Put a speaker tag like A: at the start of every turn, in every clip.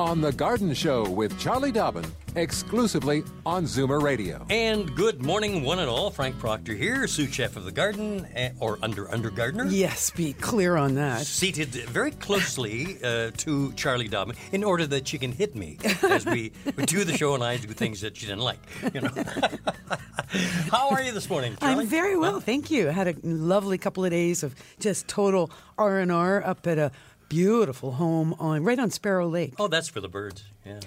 A: On The Garden Show with Charlie Dobbin, exclusively on Zoomer Radio.
B: And good morning, one and all. Frank Proctor here, sous chef of the garden, eh, or under under gardener.
C: Yes, be clear on that.
B: Seated very closely uh, to Charlie Dobbin in order that she can hit me as we do the show and I do things that she didn't like. You know. How are you this morning, Charlie?
C: I'm very well, thank you. I had a lovely couple of days of just total R and R up at a beautiful home on right on Sparrow Lake.
B: Oh, that's for the birds. Yeah.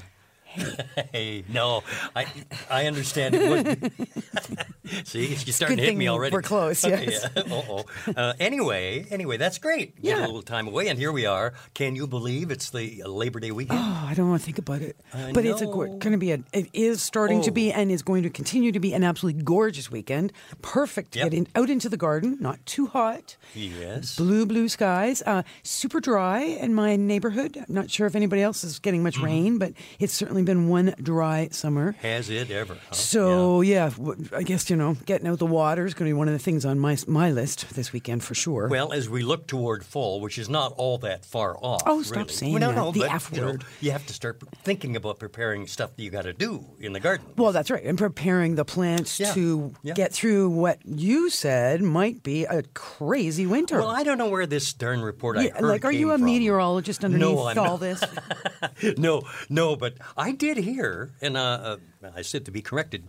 B: Hey, no, I I understand. It See, you're starting to hit me already.
C: we're close, yes.
B: yeah. Uh-oh. Uh, anyway, anyway, that's great. Get a little time away, and here we are. Can you believe it's the uh, Labor Day weekend?
C: Oh, I don't want to think about it.
B: I
C: but it's a going to be a. It is starting to
B: Oh.
C: be, and is going to continue to be an absolutely gorgeous weekend. Perfect
B: Yep.
C: get in, out into the garden. Not too hot.
B: Yes.
C: Blue, blue skies. Uh, super dry in my neighborhood. I'm not sure if anybody else is getting much rain, but it's certainly been one dry summer.
B: Has it ever? huh?
C: So yeah. I guess you know getting out the water is going to be one of the things on my my list this weekend for sure.
B: Well, as we look toward fall, which is not all that far off.
C: Oh, stop
B: really.
C: saying
B: Well, no,
C: that.
B: No,
C: The
B: but,
C: F
B: you know, you have to start thinking about preparing stuff that you got to do in the garden.
C: Well, that's right. And preparing the plants
B: Yeah.
C: to
B: Yeah.
C: get through what you said might be a crazy winter.
B: Well, I don't know where this darn report I
C: Yeah,
B: heard
C: like, are you a
B: from.
C: meteorologist underneath
B: No,
C: all this?
B: no, no, but I did hear, and uh, uh, I said to be corrected,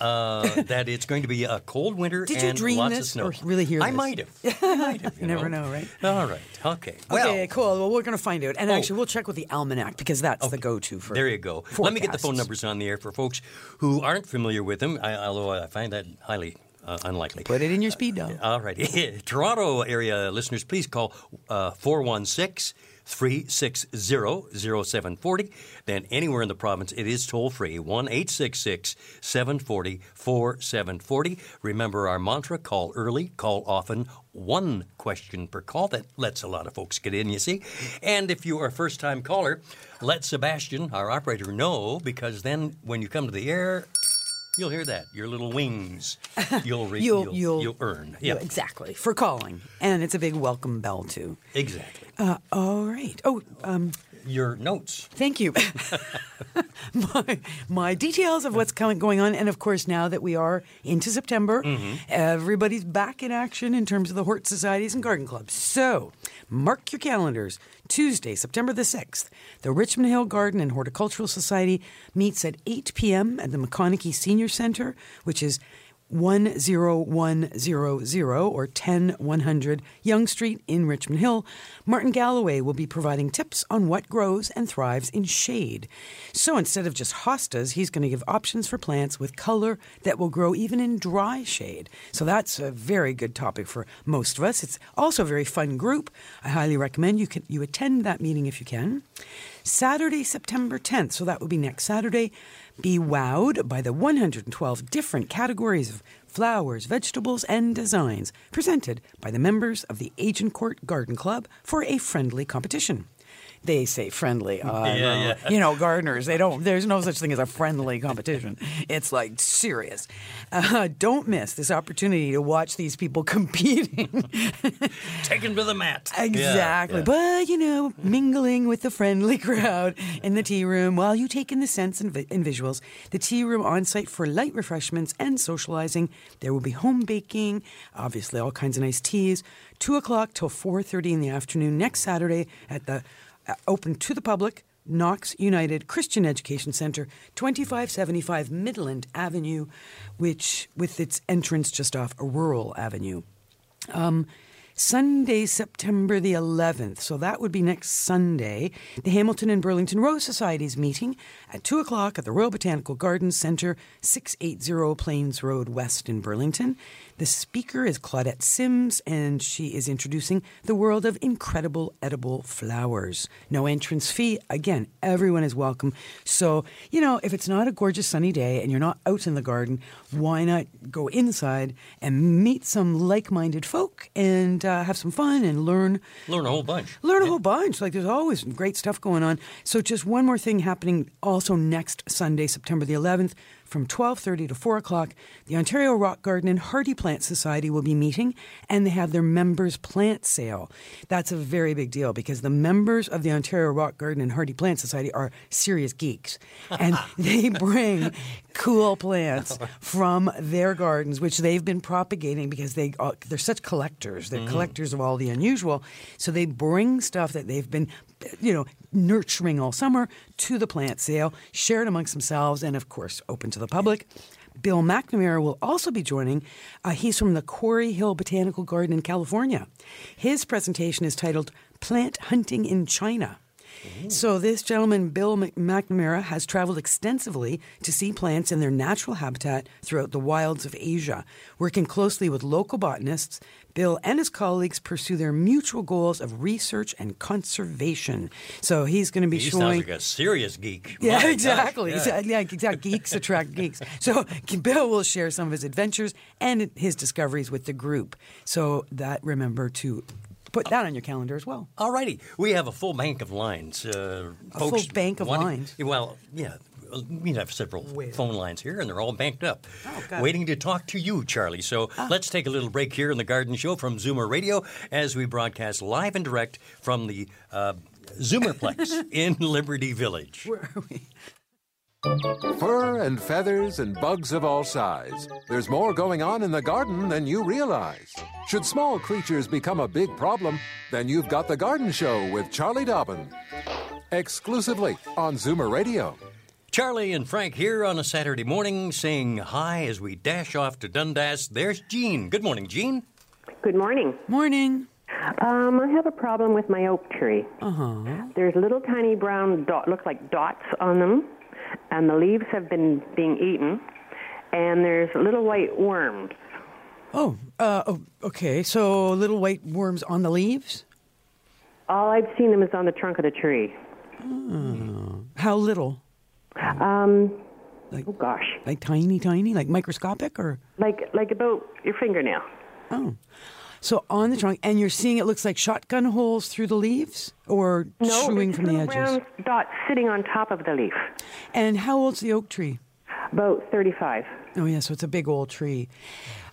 B: uh, that it's going to be a cold winter
C: Did you
B: and
C: dream
B: lots
C: this
B: of snow.
C: or really hear
B: I
C: this?
B: might have. I might have.
C: You never know, right?
B: All right. Okay. Well,
C: okay, cool. Well, we're going to find out. And
B: Oh.
C: actually, we'll check with the almanac because that's the go-to for.
B: There you go. Let me get the phone numbers on the air for folks who aren't familiar with them, I, although I find that highly uh, unlikely.
C: Put it in your speed dial.
B: All righty. Toronto area listeners, please call uh, 416 360 0740. Then anywhere in the province, it is toll free 1 866 740 4740. Remember our mantra call early, call often, one question per call. That lets a lot of folks get in, you see. And if you are a first time caller, let Sebastian, our operator, know because then when you come to the air, You'll hear that. Your little wings. You'll re-
C: You'll-
B: you'll,
C: you'll-
B: you'll earn. Yeah,
C: Exactly for calling, and it's a big welcome bell too.
B: exactly.
C: Uh, all right. Oh, um,
B: Your notes.
C: Thank you. my, my details of what's coming, going on, and of course, now that we are into September, everybody's back in action in terms of the Hort Societies and Garden Clubs. So, mark your calendars. Tuesday, September the 6th, the Richmond Hill Garden and Horticultural Society meets at 8 p.m. at the McConaghy Senior Center, which is 10100 or 10100 Yonge Street in Richmond Hill, Martin Galloway will be providing tips on what grows and thrives in shade. So instead of just hostas, he's going to give options for plants with color that will grow even in dry shade. So that's a very good topic for most of us. It's also a very fun group. I highly recommend you can, you attend that meeting if you can. Saturday, September 10th, so that would be next Saturday, be wowed by the 112 different categories of flowers, vegetables, and designs presented by the members of the Agincourt Garden Club for a friendly competition. They say friendly. Uh,
B: Yeah, yeah.
C: You know, gardeners, they don't, there's no such thing as a friendly competition. It's like serious. Uh, don't miss this opportunity to watch these people competing.
B: Taken to the mat.
C: Exactly.
B: Yeah, yeah.
C: But, you know, mingling with the friendly crowd in the tea room while you take in the scents and, vi- and visuals. The tea room on site for light refreshments and socializing. There will be home baking, obviously all kinds of nice teas. 2 o'clock till 4.30 in the afternoon next Saturday at the open to the public. Knox United Christian Education Center, 2575 Midland Avenue, which with its entrance just off rural avenue. Um, Sunday, September the 11th. So that would be next Sunday. The Hamilton and Burlington Rose Society is meeting at 2 o'clock at the Royal Botanical Gardens Centre, 680 Plains Road West in Burlington. The speaker is Claudette Sims, and she is introducing the world of incredible edible flowers. No entrance fee. Again, everyone is welcome. So, you know, if it's not a gorgeous sunny day and you're not out in the garden, why not go inside and meet some like minded folk and uh, have some fun and learn?
B: Learn a whole bunch.
C: Learn a whole bunch. Like there's always great stuff going on. So, just one more thing happening also next Sunday, September the 11th from 12.30 to 4 o'clock, the Ontario Rock Garden and Hardy Plant Society will be meeting, and they have their members' plant sale. That's a very big deal because the members of the Ontario Rock Garden and Hardy Plant Society are serious geeks, and they bring cool plants from their gardens, which they've been propagating because they uh, they're such collectors. They're collectors of all the unusual, so they bring stuff that they've been, you know, nurturing all summer to the plant sale, shared amongst themselves, and of course, open to the public. Bill McNamara will also be joining. Uh, he's from the Quarry Hill Botanical Garden in California. His presentation is titled Plant Hunting in China. So, this gentleman, Bill McNamara, has traveled extensively to see plants in their natural habitat throughout the wilds of Asia. Working closely with local botanists, Bill and his colleagues pursue their mutual goals of research and conservation. So, he's going to be
B: He
C: showing.
B: sounds like a serious geek.
C: Yeah,
B: My gosh,
C: exactly.
B: yeah.
C: Exactly. Yeah, exactly. Geeks attract geeks. So Bill will share some of his adventures and his discoveries with the group. So that remember to put that on your calendar as well.
B: All righty. We have a full bank of lines. Uh,
C: A
B: folks
C: full bank of
B: wanting-
C: lines?
B: Well, yeah. We have several
C: Where?
B: phone lines here, and they're all banked up,
C: Oh,
B: waiting to talk to you, Charlie. So
C: Ah.
B: let's take a little break here in the Garden Show from Zoomer Radio as we broadcast live and direct from the uh, Zoomerplex in Liberty Village.
C: Where are we?
A: Fur and feathers and bugs of all size. There's more going on in the garden than you realize. Should small creatures become a big problem, then you've got The Garden Show with Charlie Dobbin. Exclusively on Zoomer Radio.
B: Charlie and Frank here on a Saturday morning saying hi as we dash off to Dundas. There's Jean. Good morning, Jean.
D: Good morning.
C: Morning.
D: Um, I have a problem with my oak tree.
C: Uh huh.
D: There's little tiny brown dot, look like dots on them, and the leaves have been being eaten, and there's little white worms.
C: Oh, uh, oh, okay. So little white worms on the leaves.
D: All I've seen them is on the trunk of the tree. Oh.
C: How little?
D: Um,
C: Like,
D: oh gosh,
C: like tiny, tiny, like microscopic, or
D: like like about your fingernail.
C: oh. So on the trunk, and you're seeing it looks like shotgun holes through the leaves, or
D: No,
C: chewing from the edges.
D: brown dots sitting on top of the leaf.
C: And how old's the oak tree?
D: About 35.
C: Oh, yeah, so it's a big old tree.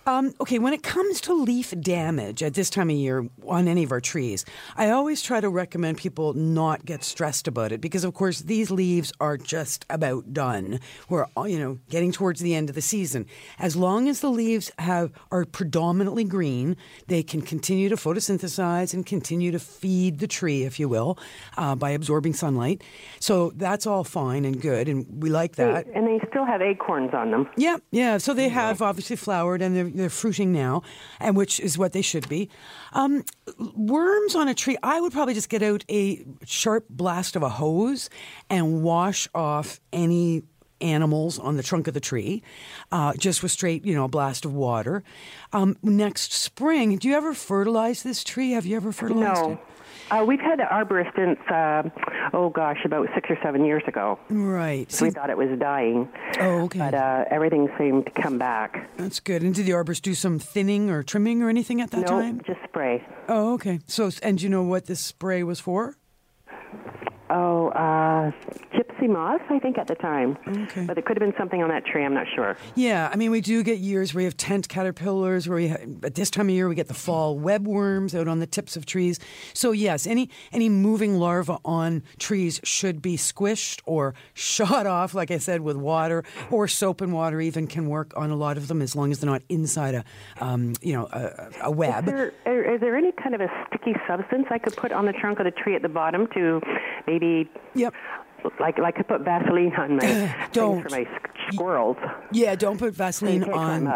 C: Um, okay, when it comes to leaf damage at this time of year on any of our trees, I always try to recommend people not get stressed about it because, of course, these leaves are just about done. We're uh, you know getting towards the end of the season. As long as the leaves have are predominantly green, they can continue to photosynthesize and continue to feed the tree, if you will, uh, by absorbing sunlight. So that's all fine and good, and we like that.
D: And they still have acorns on them.
C: Yeah, yeah. So they have obviously flowered and they're, they're fruiting now, and which is what they should be. Um, worms on a tree, I would probably just get out a sharp blast of a hose and wash off any animals on the trunk of the tree, uh, just with straight, you know, a blast of water. Um, next spring, do you ever fertilize this tree? Have you ever fertilized
D: No.
C: it?
D: Uh, we've had an arborist since, uh, oh gosh, about six or seven years ago.
C: Right.
D: We thought it was dying.
C: oh, okay.
D: But uh, everything seemed to come back.
C: That's good. And did the arborist do some thinning or trimming or anything at that
D: no,
C: time?
D: just spray.
C: Oh, okay. So, and do you know what this spray was for?
D: Oh, uh, gypsy moth, I think, at the time.
C: Okay.
D: But it could have been something on that tree. I'm not sure.
C: Yeah, I mean, we do get years where we have tent caterpillars, where we ha at this time of year we get the fall webworms out on the tips of trees. So yes, any any moving larvae on trees should be squished or shot off, like I said, with water or soap and water even can work on a lot of them as long as they're not inside a um, you know a, a web.
D: Is there, is there any kind of a sticky substance I could put on the trunk of the tree at the bottom to maybe,
C: Yep.
D: like, like I could put Vaseline on my things
C: Don't.
D: for my squirrels?
C: Yeah, don't put Vaseline on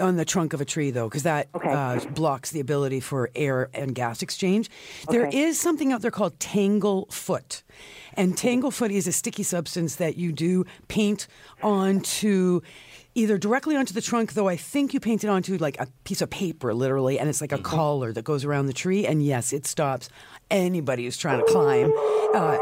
C: on the trunk of a tree, though, because that
D: Okay.
C: uh, blocks the ability for air and gas exchange. There
D: Okay.
C: is something out there called Tanglefoot. And Tanglefoot is a sticky substance that you do paint onto either directly onto the trunk, though I think you paint it onto like a piece of paper, literally, and it's like a collar that goes around the tree. And yes, it stops anybody who's trying to climb. Uh,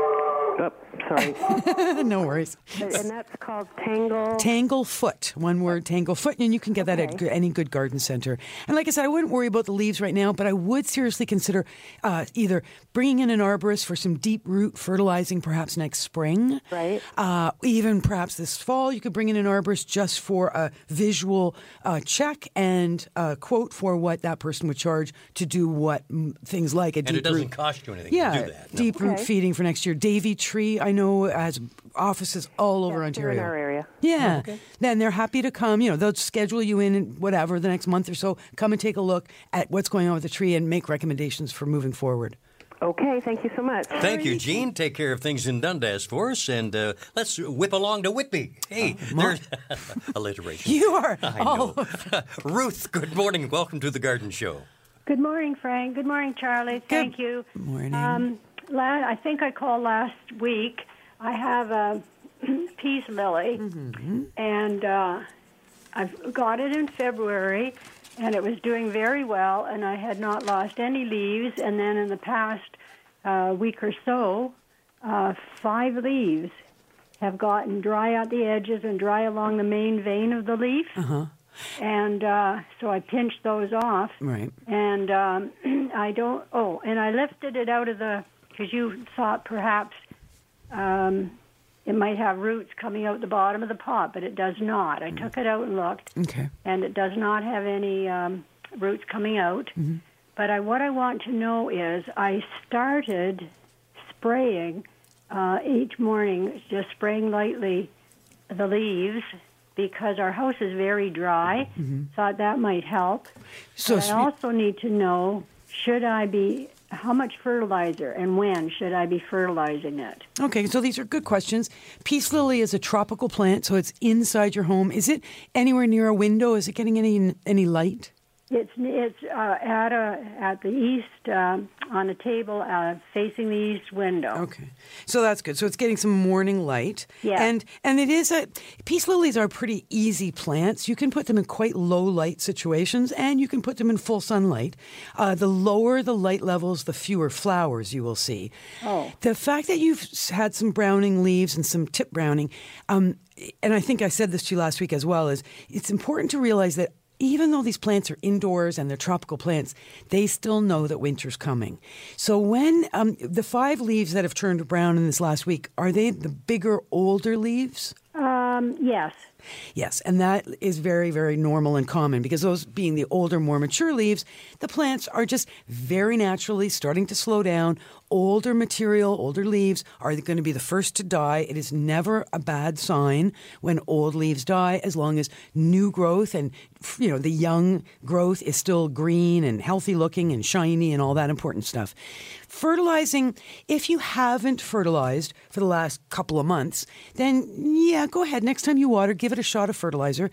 D: sorry.
C: no worries.
D: and that's called Tangle.
C: Tangle Foot, one word, Tanglefoot, and you can get that at
D: Okay.
C: go- any good garden center. And like I said, I wouldn't worry about the leaves right now, but I would seriously consider uh, either bringing in an arborist for some deep root fertilizing, perhaps next spring.
D: Right.
C: Uh, even perhaps this fall, you could bring in an arborist just for a visual uh, check and a quote for what that person would charge to do what things like a
B: And
C: deep
B: it doesn't
C: root.
B: cost you anything
C: Yeah,
B: to do that. No.
C: deep root
D: Okay.
C: feeding for next year. Davey Tree, I know, has offices all over
D: Yeah,
C: Ontario.
D: in our area.
C: Yeah. Then they're happy to come. You know, they'll schedule you in, whatever, the next month or so. Come and take a look at what's going on with the tree and make recommendations for moving forward.
D: Okay, thank you so much.
B: Thank you, Jean. Take care of things in Dundas for us, and uh, let's whip along to Whitby. Hey, there's alliteration.
C: You are
B: I
C: all
B: know. Ruth, good morning. Welcome to the Garden Show.
E: Good morning, Frank. Good morning, Charlie. Thank you.
C: Good morning.
E: Um, la- I think I called last week. I have a peace lily,
C: Mm-hmm.
E: and uh, I've got it in February, and it was doing very well, and I had not lost any leaves. And then in the past uh, week or so, uh, five leaves have gotten dry at the edges and dry along the main vein of the leaf.
C: Uh-huh.
E: And uh, so I pinched those off
C: Right.
E: and um, I don't. Oh, and I lifted it out of the because you thought perhaps um, it might have roots coming out the bottom of the pot, but it does not. I took it out and looked,
C: Okay.
E: and it does not have any um, roots coming out. But I, what I want to know is, I started spraying uh, each morning, just spraying lightly the leaves because our house is very dry. Thought that might help.
C: So,
E: But I also need to know should I be how much fertilizer and when should I be fertilizing it?
C: okay, so these are good questions. Peace lily is a tropical plant, so it's inside your home. Is it anywhere near a window? Is it getting any any light?
E: It's it's uh, at a at the east um, on a table uh, facing the east window.
C: Okay, so that's good. So it's getting some morning light.
E: Yeah.
C: and and it is a peace lilies are pretty easy plants. You can put them in quite low light situations, and you can put them in full sunlight. Uh, the lower the light levels, the fewer flowers you will see.
E: Oh.
C: the fact that you've had some browning leaves and some tip browning, um, and I think I said this to you last week as well, is it's important to realize that even though these plants are indoors and they're tropical plants, they still know that winter's coming. So when um, the five leaves that have turned brown in this last week, are they the bigger, older leaves?
E: Um, yes.
C: Yes, and that is very, very normal and common because those being the older, more mature leaves, the plants are just very naturally starting to slow down. Older material, older leaves are going to be the first to die. It is never a bad sign when old leaves die as long as new growth and you know the young growth is still green and healthy looking and shiny and all that important stuff. Fertilizing, if you haven't fertilized for the last couple of months, then yeah, go ahead. Next time you water, give it a shot of fertilizer.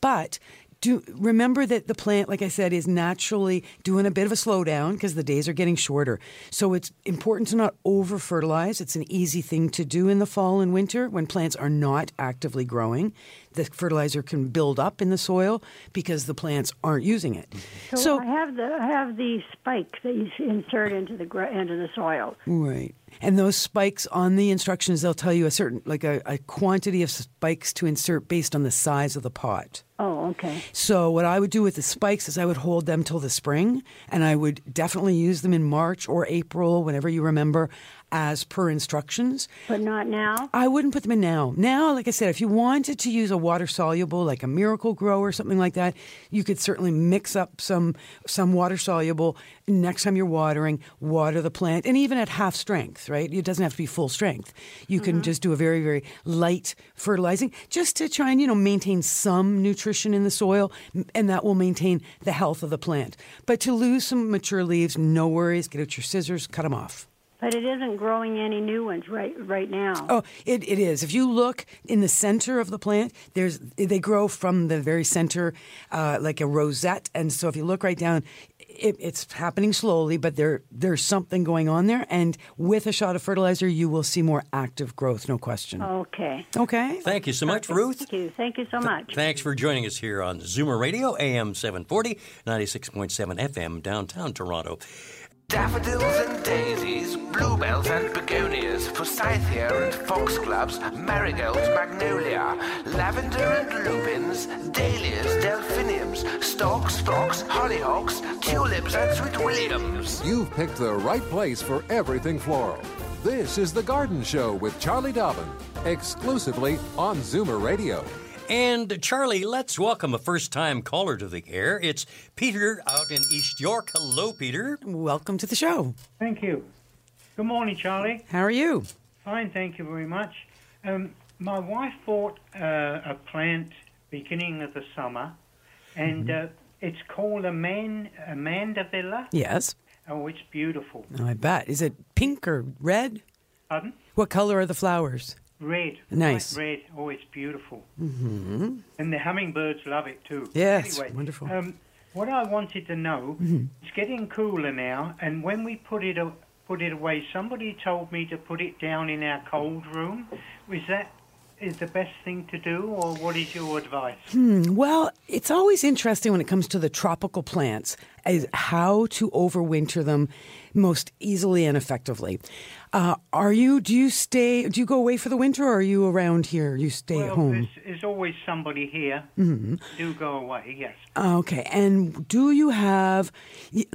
C: But do remember that the plant, like I said, is naturally doing a bit of a slowdown because the days are getting shorter. So it's important to not over fertilize. It's an easy thing to do in the fall and winter when plants are not actively growing. The fertilizer can build up in the soil because the plants aren't using it.
E: So, I have the I have the spike that you insert into the into the soil.
C: Right. And those spikes on the instructions, they'll tell you a certain, like a, a quantity of spikes to insert based on the size of the pot.
E: Oh, okay.
C: So, what I would do with the spikes is I would hold them till the spring, and I would definitely use them in March or April, whenever you remember, as per instructions.
E: But not now.
C: I wouldn't put them in now. Now, like I said, if you wanted to use a water soluble, like a Miracle-Gro or something like that, you could certainly mix up some some water soluble. Next time you're watering, water the plant, and even at half strength, right? It doesn't have to be full strength. You can mm-hmm. just do a very very light fertilizing, just to try and you know maintain some nutrition in the soil, and that will maintain the health of the plant. But to lose some mature leaves, no worries. Get out your scissors, cut them off.
E: But it isn't growing any new ones right right now.
C: Oh, it, it is. If you look in the center of the plant, there's they grow from the very center, uh, like a rosette. And so if you look right down, it, it's happening slowly, but there there's something going on there. And with a shot of fertilizer, you will see more active growth, no question.
E: Okay.
C: Okay.
B: Thank you so much, Ruth.
E: Thank you. Thank you so much.
B: Thanks for joining us here on Zoomer Radio, AM 740, 96.7 FM, downtown Toronto.
F: Daffodils and daisies, bluebells and begonias, forsythia and foxgloves, marigolds, magnolia, lavender and lupins, dahlias, delphiniums, stalks, fox, hollyhocks, tulips and sweet williams.
A: You've picked the right place for everything floral. This is The Garden Show with Charlie Dobbin, exclusively on Zoomer Radio.
B: And Charlie, let's welcome a first time caller to the air. It's Peter out in East York. Hello, Peter.
C: Welcome to the show.
G: Thank you. Good morning, Charlie.
C: How are you?
G: Fine, thank you very much. Um, my wife bought uh, a plant beginning of the summer, and uh, it's called a man a mandevilla.
C: Yes.
G: Oh, it's beautiful.
C: I bet. Is it pink or red?
G: Pardon?
C: What color are the flowers?
G: Red.
C: Nice.
G: Red. Oh, it's beautiful. Mm-hmm. And the hummingbirds love it too.
C: Yes,
G: Anyway,
C: wonderful.
G: Um, what I wanted to know, it's getting cooler now, and when we put it a- put it away, somebody told me to put it down in our cold room. Was that is the best thing to do, or what is your advice?
C: Well, it's always interesting when it comes to the tropical plants is how to overwinter them most easily and effectively. Uh, are you? Do you stay? Do you go away for the winter, or are you around here? You stay
G: well,
C: at home.
G: There's, there's always somebody here. Do go away, yes.
C: Okay, and do you have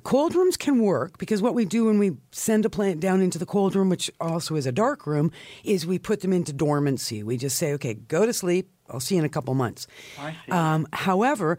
C: cold rooms? Can work because what we do when we send a plant down into the cold room, which also is a dark room, is we put them into dormancy. We just say, okay, go to sleep. I'll see you in a couple months.
G: I see.
C: Um, however,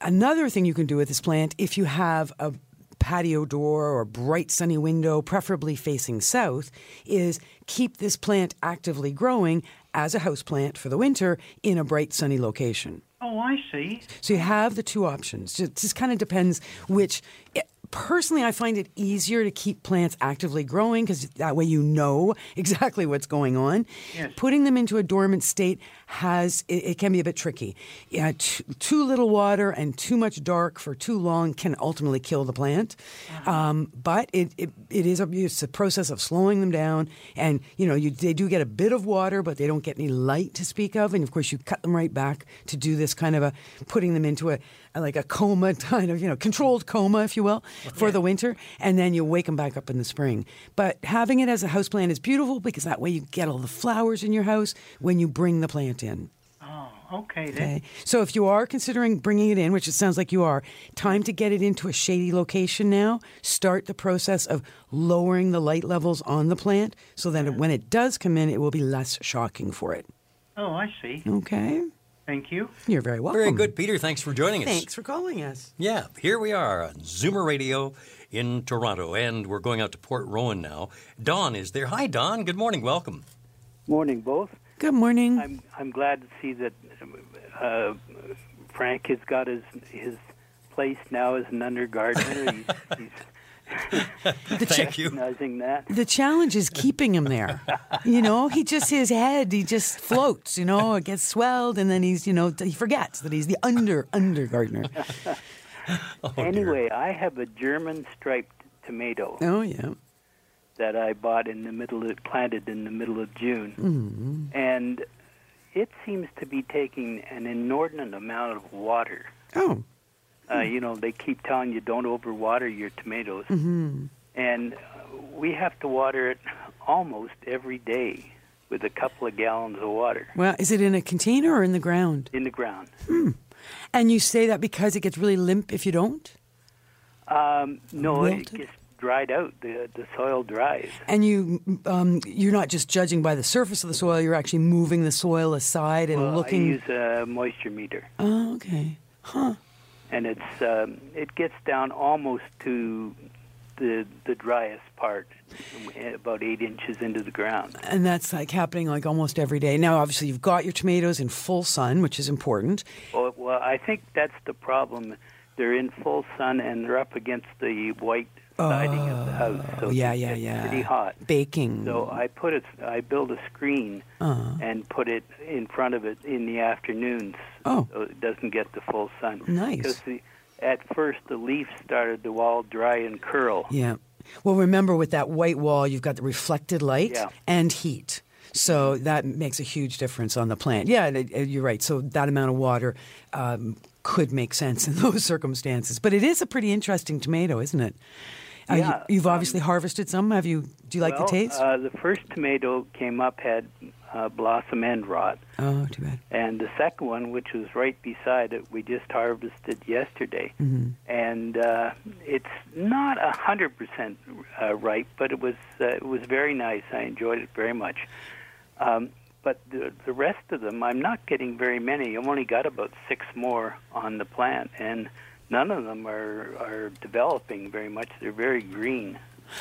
C: another thing you can do with this plant, if you have a patio door or bright sunny window, preferably facing south, is keep this plant actively growing as a house plant for the winter in a bright sunny location.
G: Oh, I see.
C: So you have the two options. It just kind of depends which. Eh, personally, I find it easier to keep plants actively growing because that way you know exactly what's going on.
G: Yes.
C: Putting them into a dormant state has it, it can be a bit tricky. Yeah, too, too little water and too much dark for too long can ultimately kill the plant. Um, but it, it, it is a, it's a process of slowing them down, and you know you, they do get a bit of water, but they don't get any light to speak of. And of course, you cut them right back to do this kind of a putting them into a, a like a coma kind of you know controlled coma, if you will, for the winter, and then you wake them back up in the spring. But having it as a house plant is beautiful because that way you get all the flowers in your house when you bring the plant in.
G: Oh, okay then.
C: Okay. So if you are considering bringing it in, which it sounds like you are, time to get it into a shady location now. Start the process of lowering the light levels on the plant so that when it does come in, it will be less shocking for it.
G: Oh, I see.
C: Okay.
G: Thank you.
C: You're very welcome.
B: Very good, Peter. Thanks for joining us.
C: Thanks for calling us.
B: Yeah, here we are on Zoomer Radio in Toronto, and we're going out to Port Rowan now. Don is there. Hi, Don. Good morning. Welcome.
H: Morning, both.
C: Good morning.
H: I'm I'm glad to see that uh, Frank has got his his place now as an under gardener. he's, he's
B: Thank you.
H: recognizing that.
C: the challenge is keeping him there. you know, he just his head, he just floats. You know, it gets swelled, and then he's you know he forgets that he's the under under gardener.
H: anyway, I have a German striped tomato
C: Oh yeah.
H: That I bought in the middle of planted in the middle of June,
C: Mm-hmm.
H: and it seems to be taking an inordinate amount of water.
C: Oh.
H: Uh, you know, they keep telling you don't overwater your tomatoes,
C: Mm-hmm.
H: and we have to water it almost every day with a couple of gallons of water
C: Well, is it in a container or in the ground?
H: in the ground.
C: And you say that because it gets really limp if you don't?
H: Um, no,
C: Wilted?
H: it gets dried out. The the soil dries.
C: And you, um, you're not just judging by the surface of the soil. You're actually moving the soil aside and
H: Well, I
C: looking.
H: use a moisture meter,
C: oh, okay. Huh.
H: And it's um, it gets down almost to the the driest part, about eight inches into the ground.
C: And that's like happening like almost every day. Now, obviously, you've got your tomatoes in full sun, which is important.
H: Well, well, I think that's the problem. They're in full sun and they're up against the white siding of the house. So
C: Oh, yeah, yeah, yeah.
H: Pretty hot.
C: Baking.
H: So I put it. I built a screen
C: Uh-huh.
H: and put it in front of it in the afternoons.
C: Oh.
H: So it doesn't get the full sun.
C: Nice.
H: Because the, at first the leaves started to all dry and curl.
C: Yeah. Well, remember with that white wall, you've got the reflected light
H: Yeah.
C: and heat. So that makes a huge difference on the plant. Yeah, you're right. So that amount of water um, could make sense in those circumstances. But it is a pretty interesting tomato, isn't it? Uh,
H: Yeah,
C: you, have obviously harvested some. Have you? Do you like
H: well,
C: the taste?
H: Uh, the first tomato came up had uh, blossom end rot,
C: oh, too bad.
H: and the second one, which was right beside it, we just harvested yesterday,
C: Mm-hmm.
H: and uh, it's not a hundred percent uh, ripe, but it was uh, it was very nice. I enjoyed it very much. Um, but the the rest of them, I'm not getting very many. I've only got about six more on the plant, and none of them are are developing very much. They're very green.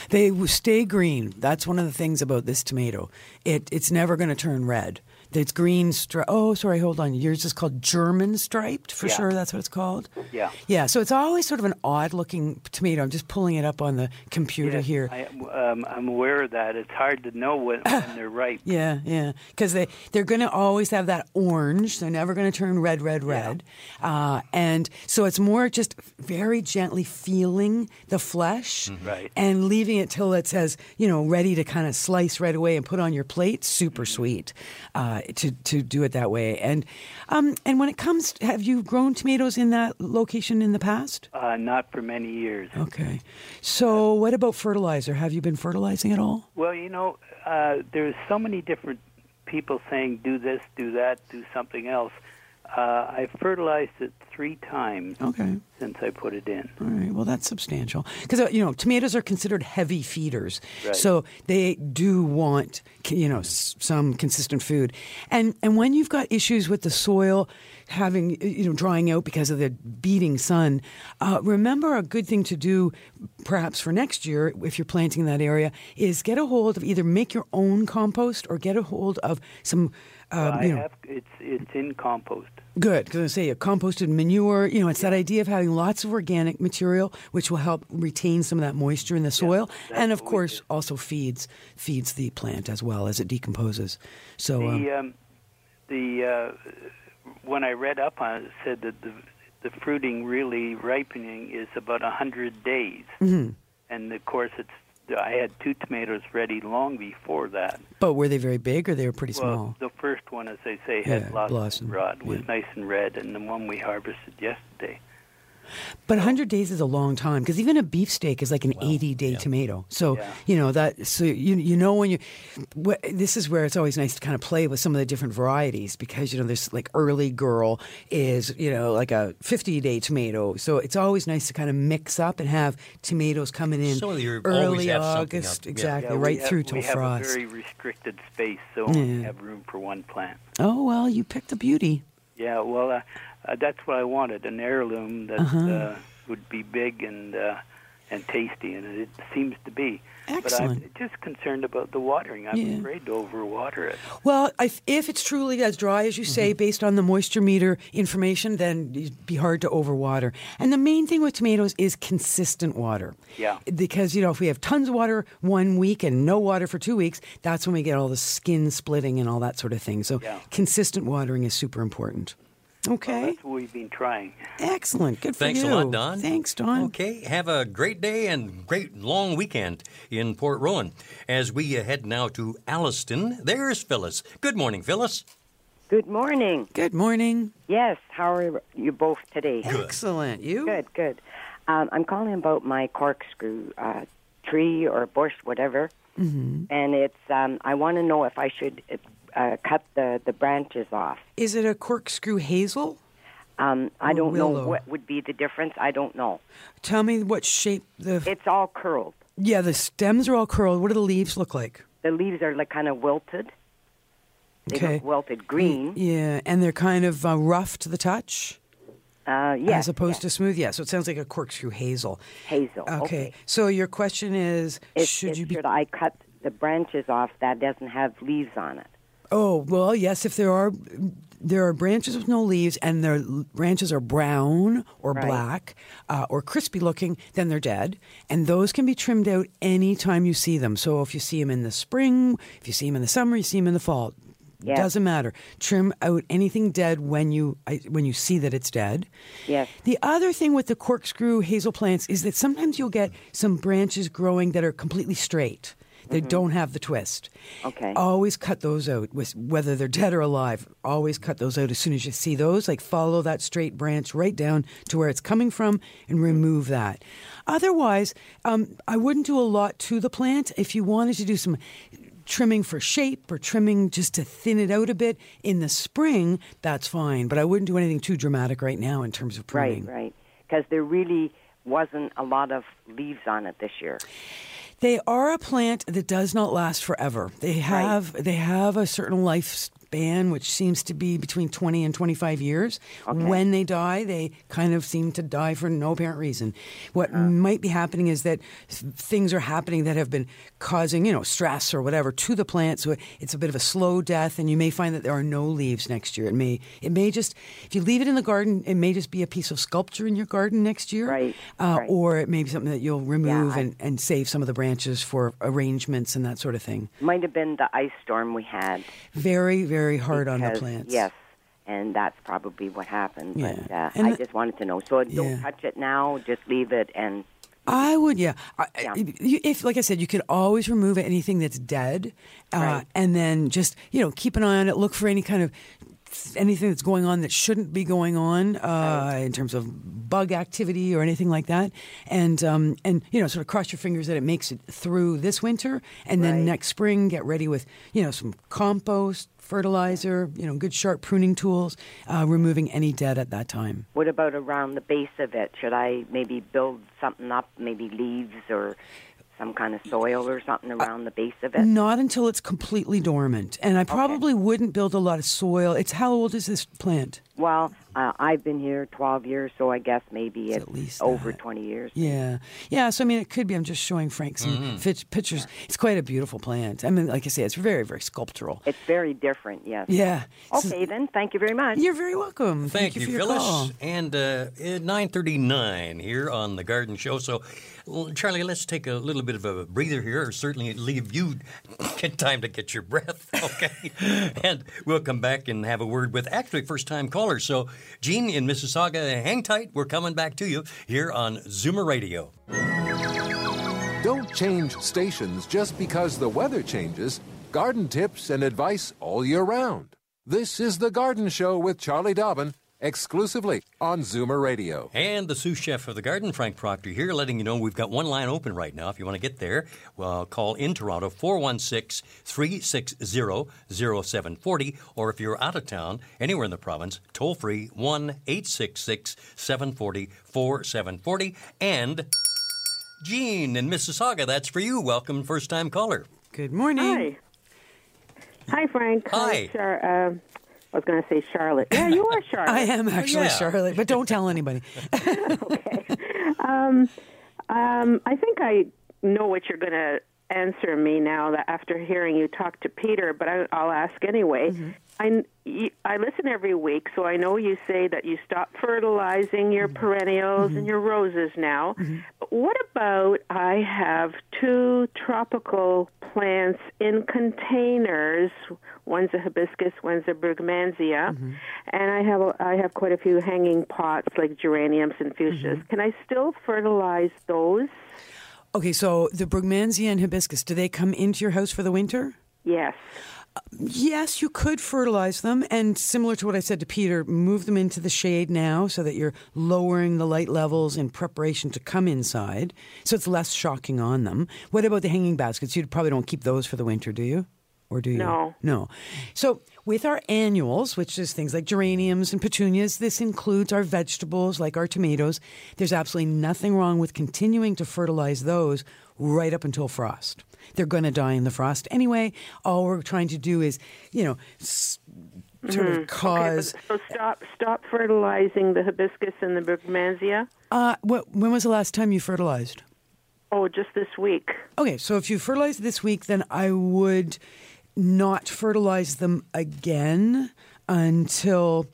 C: They stay green. That's one of the things about this tomato. It it's never going to turn red. It's green. Stri- oh, sorry. Hold on. Yours is called German striped for
H: Yeah.
C: sure. That's what it's called.
H: Yeah.
C: Yeah. So it's always sort of an odd looking tomato. I'm just pulling it up on the computer
H: Yes,
C: here.
H: I, um, I'm aware of that. It's hard to know when, when they're ripe.
C: Yeah, yeah, because they they're going to always have that orange. They're never going to turn red, red, red. Uh, and so it's more just very gently feeling the flesh,
H: Right.
C: and leaving it till it says you know ready to kind of slice right away and put on your plate. Super sweet uh, to to do it that way. And um, and when it comes, have you grown tomatoes in that location in the past?
H: Uh, not for many years.
C: Okay, so what about fertilizer? Have you been fertilizing at all?
H: Well, you know, uh, there's so many different people saying do this, do that, do something else. Uh, I fertilized it three times
C: Okay.
H: Since I put it in.
C: All right. Well, that's substantial because you know tomatoes are considered heavy feeders,
H: Right.
C: so they do want you know some consistent food. And and when you've got issues with the soil having you know drying out because of the beating sun, uh, remember a good thing to do, perhaps for next year if you're planting in that area, is get a hold of either make your own compost or get a hold of some. Uh,
H: I
C: you know,
H: have it's it's in compost.
C: Good, because I say a composted manure. You know, it's that idea of having lots of organic material, which will help retain some of that moisture in the soil,
H: that's
C: and of course also feeds feeds the plant as well as it decomposes. So um,
H: The um, the uh, when I read up on it, it said that the the fruiting really ripening is about a hundred days,
C: Mm-hmm.
H: and of course it's. I had two tomatoes ready long before that.
C: but were they very big or they were pretty
H: Well,
C: small?
H: the first one, as they say, had
C: Yeah,
H: blossom,
C: blossom,
H: rod, was
C: yeah.
H: nice and red, and the one we harvested yesterday.
C: But 100 days is a long time because even a beefsteak is like an 80 day tomato. So,
H: Yeah.
C: you know, that, so you, you know, when you, wh- this is where it's always nice to kind of play with some of the different varieties because, you know, there's like early girl is, you know, like a 50 day tomato. So it's always nice to kind of mix up and have tomatoes coming in
B: So
C: early August, exactly,
H: Yeah,
C: right
H: have-
C: through till
H: we have
C: frost.
H: a very restricted space, so we only have room for one plant.
C: Oh, well, you picked a beauty.
H: Yeah, well, uh, uh, that's what I wanted an heirloom that
C: Uh-huh.
H: uh, would be big and uh, and tasty, and it seems to be. But
C: Excellent.
H: I'm just concerned about the watering. I'm
C: Yeah.
H: afraid to overwater it.
C: Well, if, if it's truly as dry as you say,
H: Mm-hmm.
C: based on the moisture meter information, then it'd be hard to overwater. And the main thing with tomatoes is consistent water.
H: Yeah.
C: Because, you know, if we have tons of water one week and no water for two weeks, that's when we get all the skin splitting and all that sort of thing. So
H: Yeah.
C: consistent watering is super important.
H: Well,
C: Okay.
H: that's what we've been trying.
C: Excellent. Good for
B: Thanks
C: you.
B: a lot, Don.
C: Thanks, Don.
B: Okay, have a great day and great long weekend in Port Rowan. As we uh, head now to Alliston, there's Phyllis. Good morning, Phyllis.
I: Good morning.
C: Good morning.
I: Yes, how are you both today?
C: Excellent. You?
I: Good, good. Um, I'm calling about my corkscrew uh, tree or bush, whatever. Mm-hmm. And it's. Um, I want to know if I should uh, cut the the branches off.
C: Is it a corkscrew hazel?
I: Um, I don't know what would be the difference. I don't know.
C: Tell me what shape the.
I: It's all curled.
C: yeah, the stems are all curled. What do the leaves look like?
I: The leaves are like kind of wilted. They
C: Okay.
I: look wilted green.
C: Yeah, and they're kind of uh, rough to the touch
I: Uh, yeah,
C: as opposed
I: yeah.
C: to smooth. Yeah, so it sounds like a corkscrew hazel.
I: hazel.
C: Okay.
I: Okay.
C: So your question is,
I: Is-
C: should
I: is
C: you be?
I: should I cut the branches off that doesn't have leaves on it?
C: Oh well, yes. If there are there are branches with no leaves, and their branches are brown or
I: Right.
C: black uh, or crispy looking, then they're dead. And those can be trimmed out anytime you see them. So if you see them in the spring, if you see them in the summer, you see them in the fall.
I: Yes.
C: Doesn't matter. Trim out anything dead when you when you see that it's dead.
I: Yes.
C: The other thing with the corkscrew hazel plants is that sometimes you'll get some branches growing that are completely straight. That don't have the twist.
I: Mm-hmm. Okay.
C: Always cut those out, whether they're dead or alive. Always cut those out as soon as you see those. Like follow that straight branch right down to where it's coming from and remove that. Otherwise, um, I wouldn't do a lot to the plant. If you wanted to do some trimming for shape or trimming just to thin it out a bit in the spring, that's fine. But I wouldn't do anything too dramatic right now in terms of pruning.
I: Right, right. Because there really wasn't a lot of leaves on it this year.
C: They are a plant that does not last forever. They have they have a certain lifespan which seems to be between 20 and 25 years. When they die, they kind of seem to die for no apparent reason. What might be happening is that things are happening that have been causing, you know, stress or whatever to the plant so it's a bit of a slow death and you may find that there are no leaves next year. It may it may just if you leave it in the garden, it may just be a piece of sculpture in your garden next year.
I: Right,
C: Uh,
I: right.
C: or it may be something that you'll remove
I: I-
C: and, and save some of the branches for arrangements and that sort of thing.
I: Might have been the ice storm we had.
C: Very, very hard on the
I: because-
C: plants.
I: Yes, and that's probably what happened.
C: Yeah.
I: But uh, I
C: the-
I: just wanted to know. So
C: Yeah.
I: don't touch it now. Just leave it and
C: I would, yeah.
I: Yeah.
C: If, like I said, you could always remove anything that's dead, uh,
I: Right.
C: and then just you know keep an eye on it. Look for any kind of anything that's going on that shouldn't be going on uh, in terms of bug activity or anything like that, and um, and you know sort of cross your fingers that it makes it through this winter, and then
I: Right.
C: next spring get ready with you know some compost. Fertilizer, you know, good sharp pruning tools, uh, removing any dead at that time.
I: what about around the base of it? Should I maybe build something up, maybe leaves or some kind of soil or something
C: Uh,
I: around the base of it?
C: Not until it's completely dormant. And I probably wouldn't build a lot of soil. It's how old is this plant?
I: Well, uh, I've been here 12 years, so I guess maybe
C: It's
I: it's,
C: at least
I: over
C: that.
I: 20 years.
C: Yeah. Yeah. So, I mean, it could be. I'm just showing Frank some fit- pictures. It's quite a beautiful plant. I mean, like I say, it's very, very sculptural.
I: It's very different, yes.
C: Yeah. So-
I: Okay, then. Thank you very much.
C: You're very welcome.
B: Thank,
C: you,
B: you,
C: for your
B: Phyllis.
C: call.
B: And uh, 9.39 here on The Garden Show. So, well, Charlie, let's take a little bit of a breather here, or certainly leave you time to get your breath, okay? and we'll come back and have a word with actually first-time callers. So, Gene in Mississauga, hang tight. We're coming back to you here on Zoomer Radio.
A: Don't change stations just because the weather changes. Garden tips and advice all year round. This is The Garden Show with Charlie Dobbin, exclusively on Zoomer Radio.
B: And the sous chef of the garden, Frank Proctor, here, letting you know we've got one line open right now. If you want to get there, well, call in Toronto 416 360 0740. Or if you're out of town, anywhere in the province, toll free 1 866 740 4740. And Jean in Mississauga, that's for you. Welcome, first time caller.
C: Good morning.
D: Hi. Hi, Frank.
B: Hi.
D: Char- uh, I was going to say Charlotte. Yeah, you are Charlotte.
C: I am actually
B: yeah.
C: Charlotte, but don't tell anybody.
D: okay. Um, um, I think I know what you're going to answer me now that after hearing you talk to Peter, but I, I'll ask anyway. Mm-hmm. I, you- I listen every week, so I know you say that you stop fertilizing your mm-hmm. perennials and mm-hmm. your roses now. But what about I have two tropical plants in containers? One's a hibiscus, one's a brugmansia, and I have a, I have quite a few hanging pots like geraniums and fuchsias. Can I still fertilize those?
C: Okay, so the Brugmansia and hibiscus, do they come into your house for the winter?
D: Yes.
C: Yes, you could fertilize them, and similar to what I said to Peter, move them into the shade now so that you're lowering the light levels in preparation to come inside, so it's less shocking on them. What about the hanging baskets? You probably don't keep those for the winter, do you? Or do you?
D: No.
C: No. So with our annuals, which is things like geraniums and petunias, this includes our vegetables like our tomatoes. There's absolutely nothing wrong with continuing to fertilize those right up until frost. They're going to die in the frost anyway. All we're trying to do is, you know, s- sort of cause.
D: Okay, so stop stop fertilizing the hibiscus and the brugmansia.
C: uh, what, when was the last time you fertilized?
D: Oh, just this week.
C: Okay, so if you fertilize this week, then I would not fertilize them again until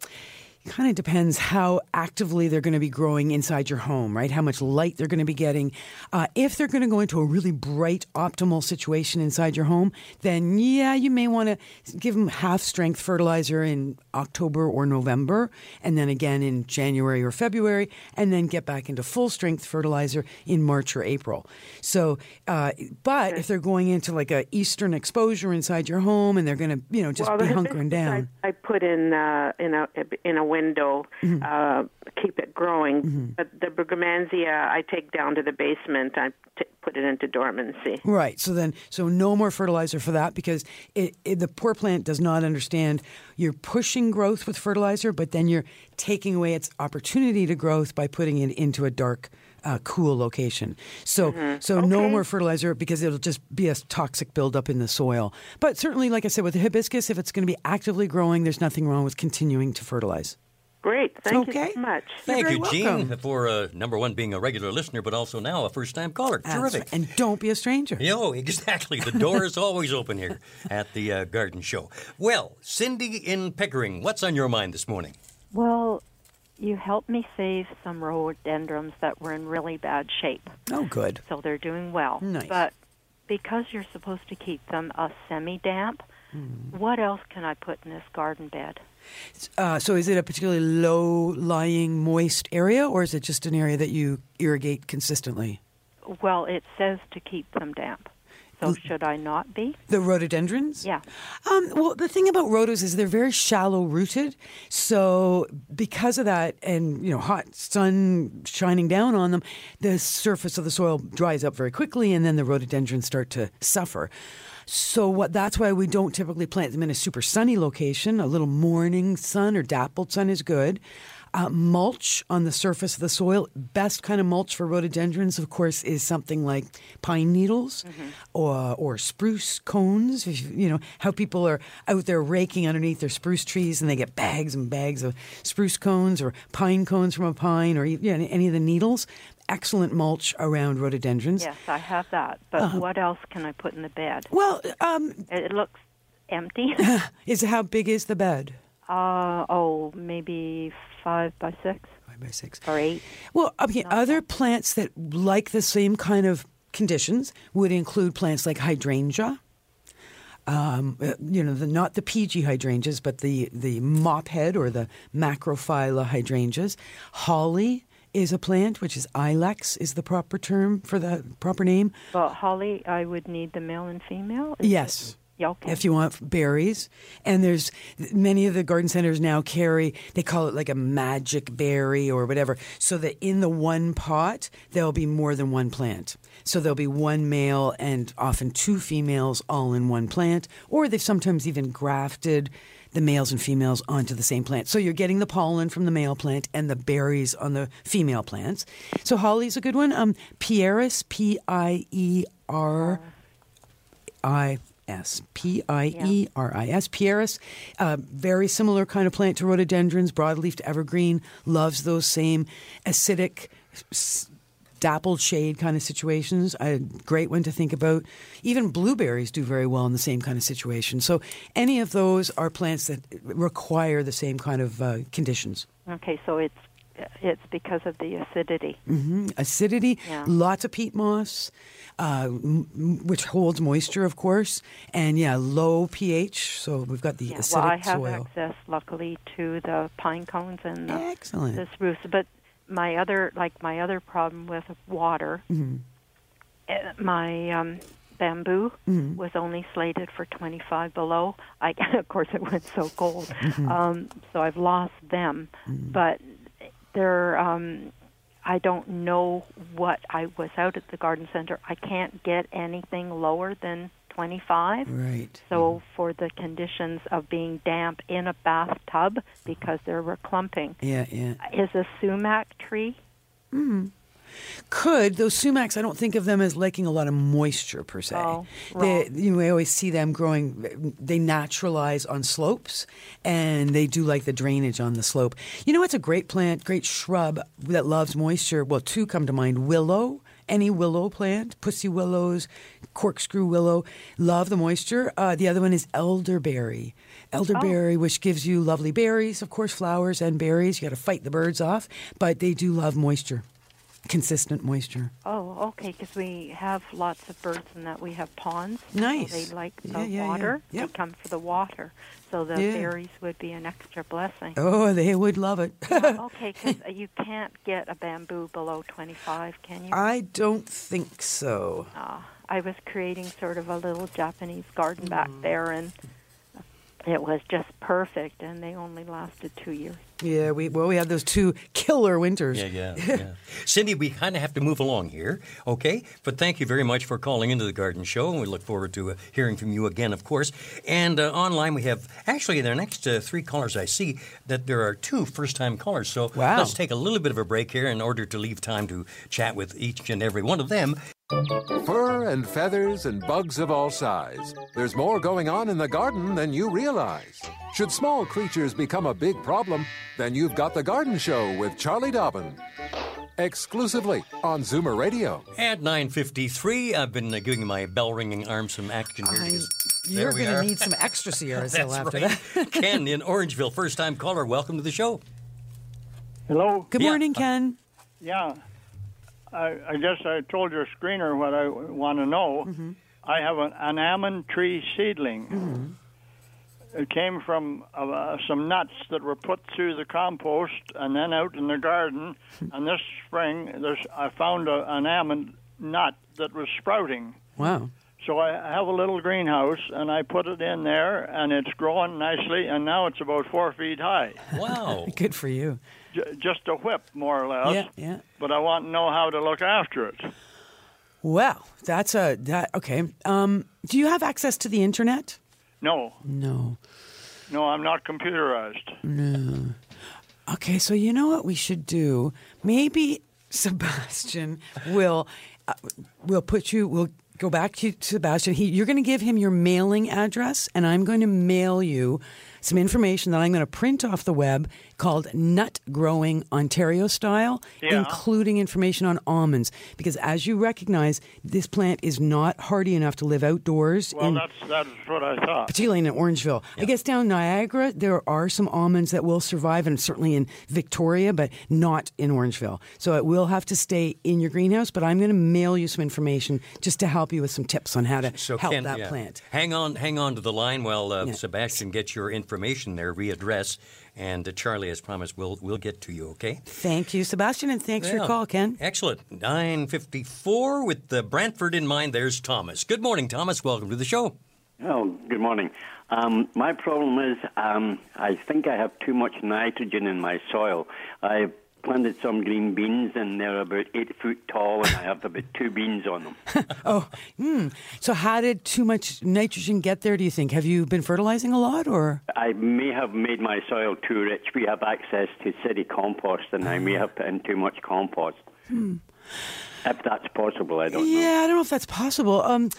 C: kind of depends how actively they're going to be growing inside your home, right? How much light they're going to be getting. Uh, if they're going to go into a really bright, optimal situation inside your home, then yeah, you may want to give them half strength fertilizer in October or November, and then again in January or February, and then get back into full strength fertilizer in March or April. So, uh, but if they're going into like a eastern exposure inside your home and they're going to, you know, just
D: well,
C: be hunkering down.
D: I, I put in uh, in a in a window,
C: Mm-hmm.
D: uh, keep it growing. But the brugmansia, I take down to the basement. I t- put it into dormancy.
C: Right. So then, so no more fertilizer for that because it, it, the poor plant does not understand you're pushing growth with fertilizer, but then you're taking away its opportunity to growth by putting it into a dark, uh, cool location. So, so no more fertilizer because it'll just be a toxic buildup in the soil. But certainly, like I said, with the hibiscus, if it's going to be actively growing, there's nothing wrong with continuing to fertilize.
D: Great. Thank
C: Okay.
D: you so much.
B: Thank
C: very
B: you, Gene,
C: welcome.
B: for uh, number one being a regular listener, but also now a first-time caller.
C: That's
B: Terrific.
C: right. And don't be a stranger.
B: Yo, exactly. The door is always open here at the uh, garden show. Well, Cindy in Pickering, what's on your mind this morning?
J: Well, you helped me save some rhododendrons that were in really bad shape.
C: Oh, good.
J: So they're doing well.
C: Nice.
J: But because you're supposed to keep them a semi damp,
C: Hmm.
J: what else can I put in this garden bed?
C: Uh, so, is it a particularly low-lying, moist area, or is it just an area that you irrigate consistently?
J: Well, it says to keep them damp. So should I not be?
C: The rhododendrons?
J: Yeah.
C: Um, well, the thing about rhodos is they're very shallow rooted. So because of that, and you know, hot sun shining down on them, the surface of the soil dries up very quickly, and then the rhododendrons start to suffer. So what? That's why we don't typically plant them in a super sunny location. A little morning sun or dappled sun is good. Uh, mulch on the surface of the soil. Best kind of mulch for rhododendrons, of course, is something like pine needles or or spruce cones. You, you know how people are out there raking underneath their spruce trees and they get bags and bags of spruce cones or pine cones from a pine or you know, any of the needles. Excellent mulch around rhododendrons.
J: Yes, I have that. But
C: Uh-huh.
J: what else can I put in the bed?
C: Well, um,
J: It, looks empty.
C: is how big is the bed?
J: uh, oh, maybe five by six
C: Five by six.
J: or eight.
C: Well, okay, other plants that like the same kind of conditions would include plants like hydrangea. Um, uh, you know, the, not the PG hydrangeas, but the, the mophead or the macrophylla hydrangeas. Holly is a plant, which is ilex is the proper term for the proper name.
J: Well, holly, I would need the male and female. Is
C: Yes.
J: it- Yeah, okay.
C: If you want berries, and there's many of the garden centers now carry they call it like a magic berry or whatever, so that in the one pot there'll be more than one plant. So there'll be one male and often two females all in one plant, or they've sometimes even grafted the males and females onto the same plant. So you're getting the pollen from the male plant and the berries on the female plants. So holly's a good one. Um, Pieris, P I E R I S. P I E R I S. Pieris, uh, very similar kind of plant to rhododendrons, broadleafed evergreen, loves those same acidic, s- dappled shade kind of situations. A great one to think about. Even blueberries do very well in the same kind of situation. So any of those are plants that require the same kind of uh, conditions.
J: Okay, so it's it's because of the acidity.
C: hmm Acidity,
J: Yeah.
C: lots of peat moss, uh, m- which holds moisture, of course, and yeah, low pH. So we've got the
J: Yeah,
C: acidic
J: well, I have
C: soil.
J: access, luckily, to the pine cones and the,
C: Excellent.
J: the spruce. But my other, like my other problem with water,
C: Mm-hmm.
J: eh, my um, bamboo
C: Mm-hmm.
J: was only slated for 25 below. I, of course, it went so cold,
C: Mm-hmm.
J: um, so I've lost them. But they're. Um, I don't know what I was out at the garden center. I can't get anything lower than 25.
C: Right.
J: So for the conditions of being damp in a bathtub because they're clumping.
C: Yeah, yeah.
J: is a sumac tree? Hmm.
C: Could those sumacs? I don't think of them as liking a lot of moisture per se.
J: Oh,
C: they, you know, we always see them growing. They naturalize on slopes, and they do like the drainage on the slope. You know, it's a great plant, great shrub that loves moisture. Well, two come to mind: willow any willow plant, pussy willows, corkscrew willow, love the moisture. Uh, the other one is elderberry. Elderberry, which gives you lovely berries, of course, flowers and berries. You got to fight the birds off, but they do love moisture, consistent moisture.
J: Oh, okay, because we have lots of birds and that we have ponds. so
C: Nice.
J: they like the
C: Yeah, yeah, yeah.
J: water.
C: Yep.
J: They come for the water. So the
C: Yeah.
J: berries would be an extra blessing.
C: Oh, they would love it.
J: okay, because you can't get a bamboo below 25, can you?
C: I don't think so.
J: Ah, I was creating sort of a little Japanese garden back
C: Mm.
J: there, and it was just perfect, and they only lasted two years.
C: Yeah, we well we had those two killer winters.
B: Yeah, yeah, yeah. Cindy, we kind of have to move along here, okay? But thank you very much for calling into the Garden Show, and we look forward to uh, hearing from you again, of course. And uh, online, we have actually the next uh, three callers. I see that there are two first-time callers. So
C: Wow.
B: let's take a little bit of a break here in order to leave time to chat with each and every one of them.
A: Fur and feathers and bugs of all size. There's more going on in the garden than you realize. Should small creatures become a big problem, then you've got The Garden Show with Charlie Dobbin. Exclusively on Zoomer Radio.
B: At 9.53, I've been uh, giving my bell-ringing arm some action here.
C: I- You're going to need some extra Sierra Sil
B: That's
C: after
B: right.
C: that.
B: Ken in Orangeville, first-time caller. Welcome to the show.
K: Hello.
C: Good
B: Yeah.
C: morning, Ken.
K: Yeah, I, I guess I told your screener what I want to know.
C: Mm-hmm.
K: I have an, an almond tree seedling.
C: Mm-hmm.
K: It came from uh, some nuts that were put through the compost and then out in the garden. and this spring, there's, I found a, an almond nut that was sprouting.
C: Wow.
K: So I have a little greenhouse, and I put it in there, and it's growing nicely, and now it's about four feet high.
B: Wow.
C: Good for you.
K: J- just a whip, more or less.
C: Yeah, yeah.
K: But I want to know how to look after it.
C: Well, that's a that okay. Um, do you have access to the internet?
K: No,
C: No.
K: no, I'm not computerized.
C: No. Okay, so you know what we should do? Maybe Sebastian will uh, will put you. We'll go back to Sebastian. He, you're going to give him your mailing address, and I'm going to mail you some information that I'm going to print off the web called Nut Growing Ontario Style,
K: Yeah.
C: including information on almonds. Because as you recognize, this plant is not hardy enough to live outdoors.
K: Well,
C: in,
K: that's that's what I thought.
C: particularly in Orangeville. I guess down Niagara, there are some almonds that will survive, and certainly in Victoria, but not in Orangeville. So it will have to stay in your greenhouse, but I'm going to mail you some information just to help you with some tips on how to
B: So
C: help
B: Ken,
C: that
B: yeah.
C: plant.
B: Hang on, hang on to the line while uh,
C: Yeah.
B: Sebastian gets your information there, readdress, and uh, Charlie, as promised, we'll, we'll get to you. Okay.
C: Thank you, Sebastian, and thanks for your call, Ken.
B: Excellent. Nine fifty-four with the Brantford in mind. There's Thomas. Good morning, Thomas. Welcome to the show.
L: Oh, good morning. Um, my problem is um, I think I have too much nitrogen in my soil. I planted some green beans and they're about eight foot tall and I have about two beans on them.
C: Oh, hmm. So how did too much nitrogen get there? Do you think? Have you been fertilizing a lot, or?
L: I may have made my soil too rich. We have access to city compost and I may have put in too much compost. If that's possible, I don't know.
C: Yeah, I don't know if that's possible. Um,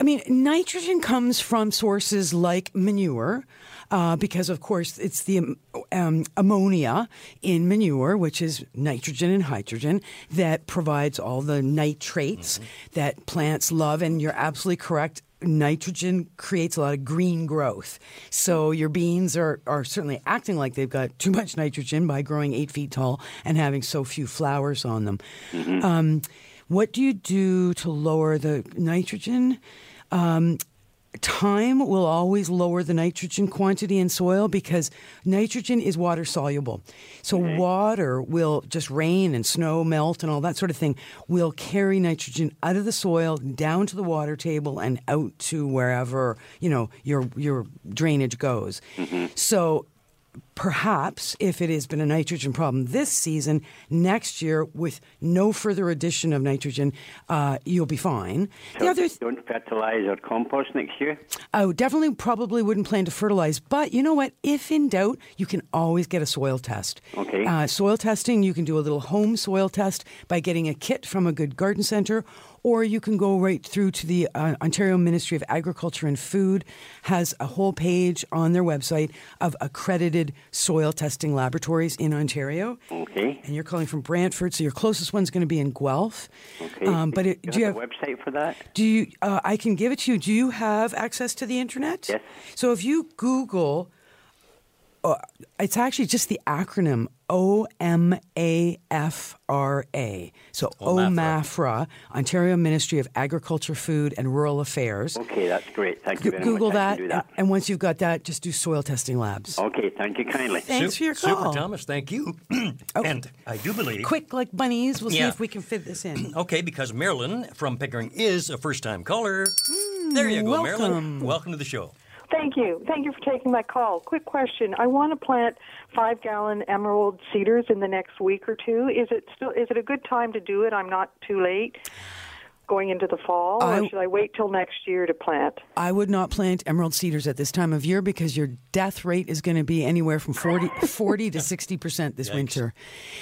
C: I mean, nitrogen comes from sources like manure, uh, because of course it's the um, um, ammonia in manure, which is nitrogen and hydrogen, that provides all the nitrates that plants love. And you're absolutely correct. Nitrogen creates a lot of green growth. So your beans are, are certainly acting like they've got too much nitrogen by growing eight feet tall and having so few flowers on them. Um, what do you do to lower the nitrogen? Um, time will always lower the nitrogen quantity in soil because nitrogen is water soluble. So water will just rain and snow melt and all that sort of thing will carry nitrogen out of the soil down to the water table and out to wherever, you know, your your drainage goes. Mm-hmm. So perhaps if it has been a nitrogen problem this season, next year with no further addition of nitrogen, uh, you'll be fine. The
L: So
C: other
L: don't fertilize or compost next year?
C: Oh, definitely probably wouldn't plan to fertilize, but you know what? If in doubt, you can always get a soil test.
L: Okay.
C: Uh, soil testing, you can do a little home soil test by getting a kit from a good garden center, or you can go right through to the uh, Ontario Ministry of Agriculture and Food has a whole page on their website of accredited soil testing laboratories in Ontario.
L: Okay.
C: And you're calling from Brantford, so your closest one's going to be in Guelph.
L: Okay.
C: Um, but it,
L: you
C: do you
L: have
C: have
L: a website for that?
C: do you? Uh, I can give it to you. Do you have access to the internet?
L: Yes.
C: So if you Google, uh, it's actually just the acronym O M A F R A. So OMAFRA, Ontario Ministry of Agriculture, Food and Rural Affairs.
L: Okay, that's great. Thank you very
C: Google
L: much. I
C: that,
L: that.
C: and once you've got that, just do soil testing labs.
L: Okay, thank you kindly.
C: Thanks
B: Su-
C: for your call. Super.
B: Thomas. Thank you. And I do believe.
C: Quick, like bunnies. We'll see if we can fit this in.
B: Okay, because Marilyn from Pickering is a first time caller. there you go, Marilyn.
C: welcome.
B: Welcome to the show.
M: Thank you. Thank you for taking my call. Quick question. I want to plant five gallon emerald cedars in the next week or two. Is it still is it a good time to do it? I'm not too late going into the fall, or should I wait till next year to plant?
C: I would not plant emerald cedars at this time of year because your death rate is going to be anywhere from 40, 40 to 60% this winter.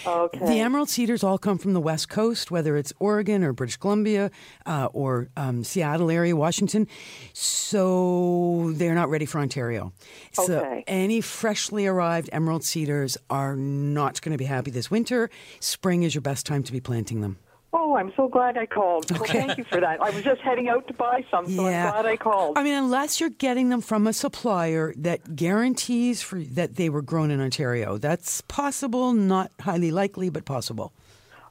M: Okay.
C: The emerald cedars all come from the West Coast, whether it's Oregon or British Columbia uh, or um, Seattle area, Washington. So they're not ready for Ontario. So
M: Okay.
C: any freshly arrived emerald cedars are not going to be happy this winter. Spring is your best time to be planting them.
M: Oh, I'm so glad I called. Well, thank you for that. I was just heading out to buy some, so I'm glad I called.
C: I mean, unless you're getting them from a supplier that guarantees for that they were grown in Ontario, that's possible. Not highly likely, but possible.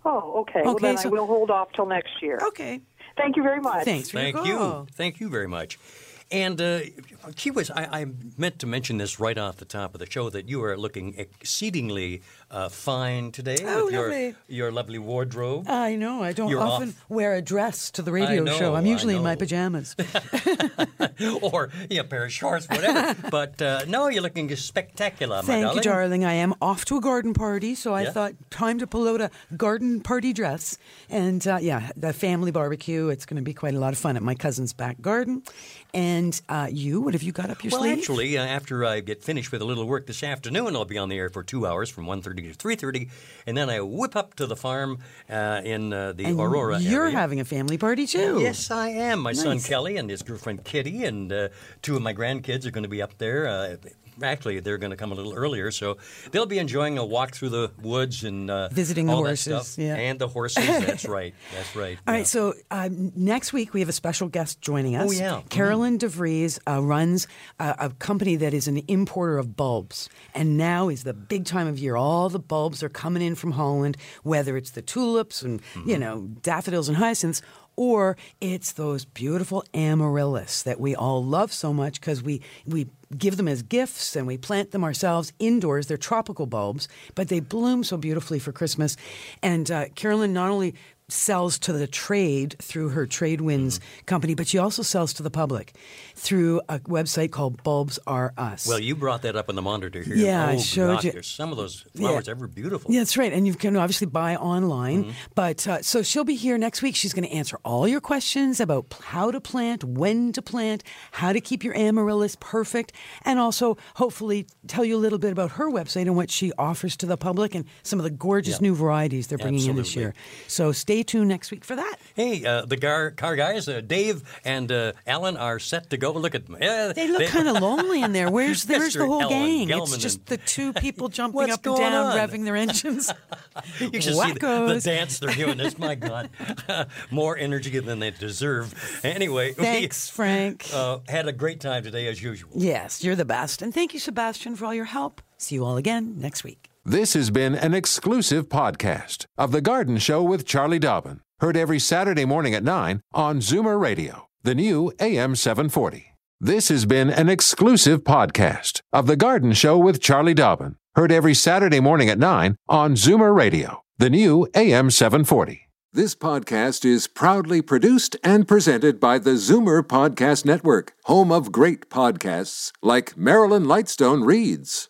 M: Oh, okay. well,
C: Okay,
M: then
C: so-
M: I will hold off till next year.
C: Okay.
M: Thank you very much.
C: Thanks for
B: Thank
C: your
B: you. Thank you very much. And uh, gee whiz, I, I meant to mention this right off the top of the show that you are looking exceedingly uh, fine today
C: Oh,
B: with your
C: lovely.
B: your lovely wardrobe.
C: I know. I don't
B: You're
C: often
B: off.
C: wear a dress to the radio show. I'm usually in my pajamas.
B: or yeah, a pair of shorts, whatever. but uh, no, you're looking spectacular, my
C: Thank
B: darling.
C: you, darling. I am off to a garden party, so I
B: Yeah.
C: thought time to pull out a garden party dress. And uh, yeah, the family barbecue. It's going to be quite a lot of fun at my cousin's back garden. And uh, you, what have you got up your
B: well,
C: sleeve?
B: actually, uh, after I get finished with a little work this afternoon, I'll be on the air for two hours from 1.30 to 3.30, and then I whip up to the farm uh, in uh, the
C: And
B: Aurora
C: You're
B: area.
C: having a family party too.
B: Yes, I am. My son Kelly and his girlfriend Kitty, and uh, two of my grandkids are going to be up there. Uh, actually, they're going to come a little earlier, so they'll be enjoying a walk through the woods and uh,
C: Visiting the horses,
B: stuff.
C: yeah.
B: and the horses. That's right. That's right.
C: All right, so uh, next week we have a special guest joining us.
B: Oh, yeah. Mhm.
C: Carolyn DeVries uh, runs a, a company that is an importer of bulbs. And now is the big time of year. All the bulbs are coming in from Holland, whether it's the tulips and,
B: Mm-hmm.
C: you know, daffodils and hyacinths, or it's those beautiful amaryllis that we all love so much because we, we give them as gifts and we plant them ourselves indoors. They're tropical bulbs, but they bloom so beautifully for Christmas. And uh, Carolyn not only sells to the trade through her Trade Winds
B: Mm-hmm.
C: company, but she also sells to the public through a website called Bulbs Are Us.
B: Well, you brought that up on the monitor here.
C: Yeah,
B: oh,
C: I showed
B: gosh,
C: you.
B: There's some of those flowers
C: Yeah.
B: ever beautiful.
C: Yeah, that's right. And you can obviously buy online.
B: Mm-hmm.
C: But uh, so she'll be here next week. She's going to answer all your questions about how to plant, when to plant, how to keep your amaryllis perfect, and also hopefully tell you a little bit about her website and what she offers to the public and some of the gorgeous
B: Yeah.
C: new varieties they're bringing in this year. So stay tuned next week for that.
B: Hey, uh, the car, car guys, uh, Dave and uh, Alan are set to go. Look at them.
C: They look kind of lonely in there. Where's the whole
B: Alan
C: gang?
B: Gelman
C: it's just
B: and-
C: the two people jumping up and down,
B: on?
C: revving their engines.
B: You should see the, the dance they're doing. This, my God, more energy than they deserve. Anyway,
C: Thanks, Frank.
B: we uh, had a great time today as usual.
C: Yes, you're the best. And thank you, Sebastian, for all your help. See you all again next week.
A: This has been an exclusive podcast of The Garden Show with Charlie Dobbin. Heard every Saturday morning at 9 on Zoomer Radio, the new AM 740. This has been an exclusive podcast of The Garden Show with Charlie Dobbin. Heard every Saturday morning at 9 on Zoomer Radio, the new AM 740. This podcast is proudly produced and presented by the Zoomer Podcast Network, home of great podcasts like Marilyn Lightstone Reads,